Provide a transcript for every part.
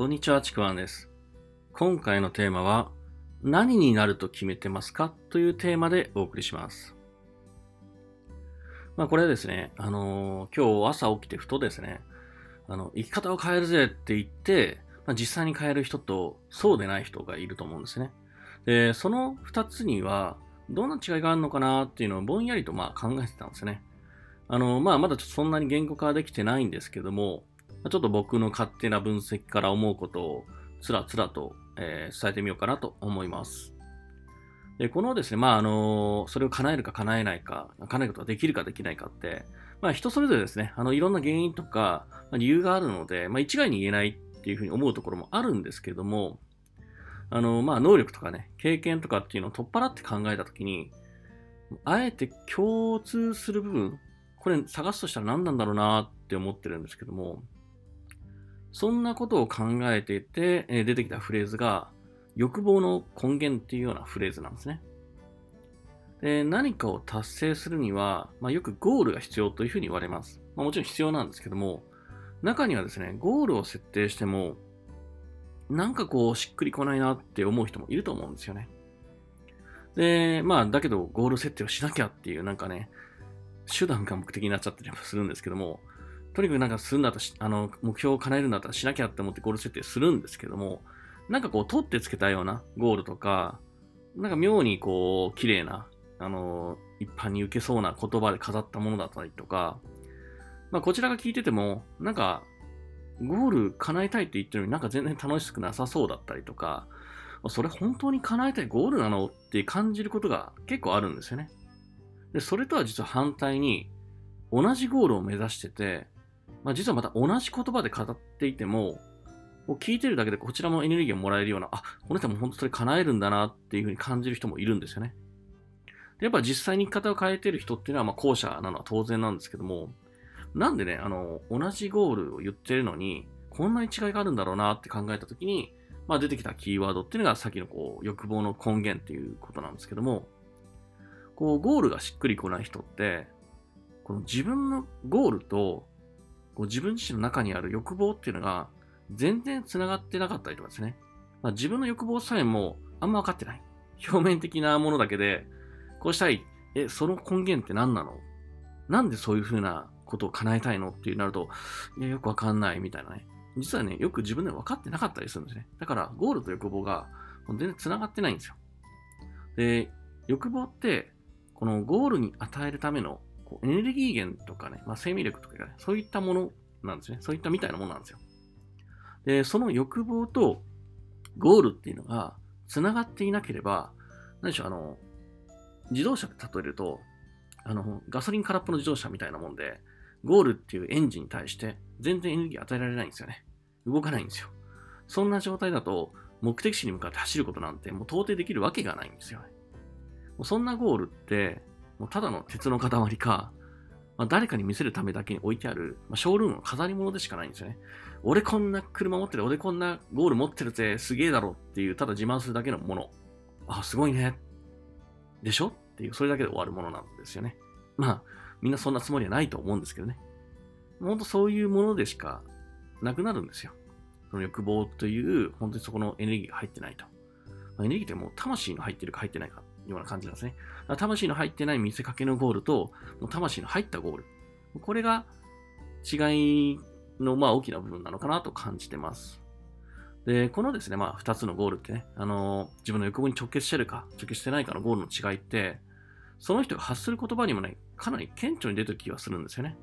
こんにちは、ちくわんです。今回のテーマは、何になると決めてますか？というテーマでお送りします。まあこれはですね、あのー今日朝起きてふとですね、あの、生き方を変えるぜって言って、まあ、実際に変える人とそうでない人がいると思うんですね。で、その二つには、どんな違いがあるのかな？っていうのをぼんやりとまあ考えてたんですね。あの、まあまだちょっとそんなに言語化はできてないんですけども、ちょっと僕の勝手な分析から思うことをつらつらと、えー伝えてみようかなと思います。で、このですね、まああのそれを叶えるか叶えないか、叶えることができるかできないかって、まあ人それぞれですね、あのいろんな原因とか、まあ理由があるので、まあ一概に言えないっていうふうに思うところもあるんですけども、あの、まあ能力とかね、経験とかっていうのを取っ払って考えたときに、あえて共通する部分、これ探すとしたら何なんだろうなって思ってるんですけども、そんなことを考えていて、え出てきたフレーズが、欲望の根源っていうようなフレーズなんですね。で何かを達成するには、まあ、よくゴールが必要というふうに言われます。まあ、もちろん必要なんですけども、中にはですね、ゴールを設定しても、なんかこう、しっくりこないなって思う人もいると思うんですよね。で、まあ、だけど、ゴール設定をしなきゃっていう、なんかね、手段が目的になっちゃったりもするんですけども、とにかくなんかするんだったらし、あの、目標を叶えるんだったらしなきゃって思ってゴール設定するんですけども、なんかこう、取ってつけたようなゴールとか、なんか妙にこう、綺麗な、あの、一般に受けそうな言葉で飾ったものだったりとか、まあ、こちらが聞いてても、なんか、ゴール叶えたいって言ってるのになんか全然楽しくなさそうだったりとか、それ本当に叶えたいゴールなのって感じることが結構あるんですよね。で、それとは実は反対に、同じゴールを目指してて、まあ、実はまた同じ言葉で語っていても、こう聞いてるだけでこちらもエネルギーをもらえるような、あ、この人も本当それ叶えるんだなっていうふうに感じる人もいるんですよね。でやっぱ実際に生き方を変えてる人っていうのは、まあ、後者なのは当然なんですけども、なんでね、あの、同じゴールを言ってるのに、こんなに違いがあるんだろうなって考えたときに、まあ出てきたキーワードっていうのがさっきのこう、欲望の根源っていうことなんですけども、こう、ゴールがしっくりこない人って、この自分のゴールと、こう自分自身の中にある欲望っていうのが、全然繋がってなかったりとかですね。まあ、自分の欲望さえもあんま分かってない。表面的なものだけで、こうしたい。え、その根源って何なの？なんでそういう風なことを叶えたいのってなると、いや、よくわかんないみたいなね。実はね、よく自分で分かってなかったりするんですね。だから、ゴールと欲望が全然繋がってないんですよ。で、欲望って、このゴールに与えるためのこうエネルギー源とかね、まあ、生命力とかね、そういったものなんですね。そういったみたいなものなんですよ。で、その欲望とゴールっていうのが繋がっていなければ、何でしょう、あの、自動車で例えると、あの、ガソリン空っぽの自動車みたいなもんで、ゴールっていうエンジンに対して全然エネルギー与えられないんですよね。動かないんですよ。そんな状態だと、目的地に向かって走ることなんてもう到底できるわけがないんですよね。そんなゴールって、もうただの鉄の塊か、まあ、誰かに見せるためだけに置いてある、まあ、ショールームの飾り物でしかないんですよね。俺こんな車持ってる、俺こんなゴール持ってるぜ、すげえだろっていう、ただ自慢するだけのもの。あ、すごいね。でしょ？っていう、それだけで終わるものなんですよね。まあ、みんなそんなつもりはないと思うんですけどね。ほんとそういうものでしかなくなるんですよ。その欲望という、本当にそこのエネルギーが入ってないと。まエネルギーってもう魂の入ってるか入ってないかような感じなんですね。魂の入ってない見せかけのゴールと、魂の入ったゴール。これが違いのまあ大きな部分なのかなと感じてます。で、このですね、まあ二つのゴールってね、あの自分の欲望に直結してるか、直結してないかのゴールの違いって、その人が発する言葉にもね、かなり顕著に出てる気がするんですよね。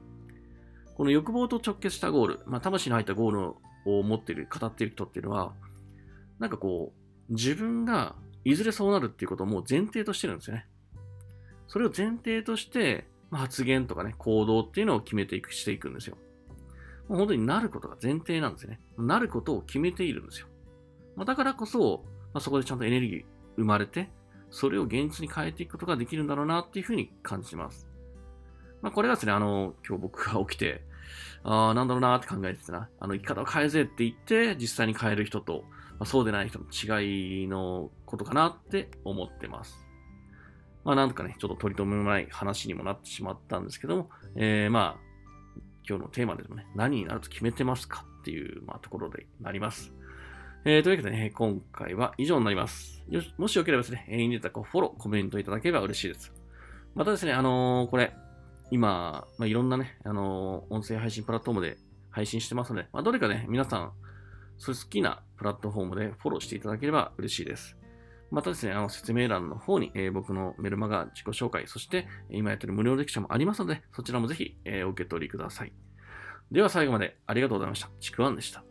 この欲望と直結したゴール、まあ魂の入ったゴールを持っている、語っている人っていうのは、なんかこう、自分がいずれそうなるっていうことをもう前提としてるんですよね。それを前提として、まあ、発言とかね、行動っていうのを決めていく、していくんですよ。もう本当になることが前提なんですよね。なることを決めているんですよ。まあ、だからこそ、まあ、そこでちゃんとエネルギー生まれて、それを現実に変えていくことができるんだろうなっていうふうに感じます。まあ、これがですね、あの、今日僕が起きて、ああ、なんだろうなって考えてたな。あの、生き方を変えぜって言って、実際に変える人と、まあ、そうでない人の違いのことかなって思ってます。まあなんとかね、ちょっと取り留めのない話にもなってしまったんですけども、えー、まあ、今日のテーマでもね、何になると決めてますかっていう、まあ、ところでなります。えー、というわけでね、今回は以上になります。よしもしよければですね、いいねとかフォロー、コメントいただければ嬉しいです。またですね、あのーこれ、今、まあ、いろんなね、あのー音声配信プラットフォームで配信してますので、まあ、どれかね、皆さん、それ好きなプラットフォームでフォローしていただければ嬉しいです。またですね、あの説明欄の方に、えー僕のメルマガ自己紹介、そして今やってる無料レクチャーもありますので、そちらもぜひ、えーお受け取りください。では最後までありがとうございました。ちくわんでした。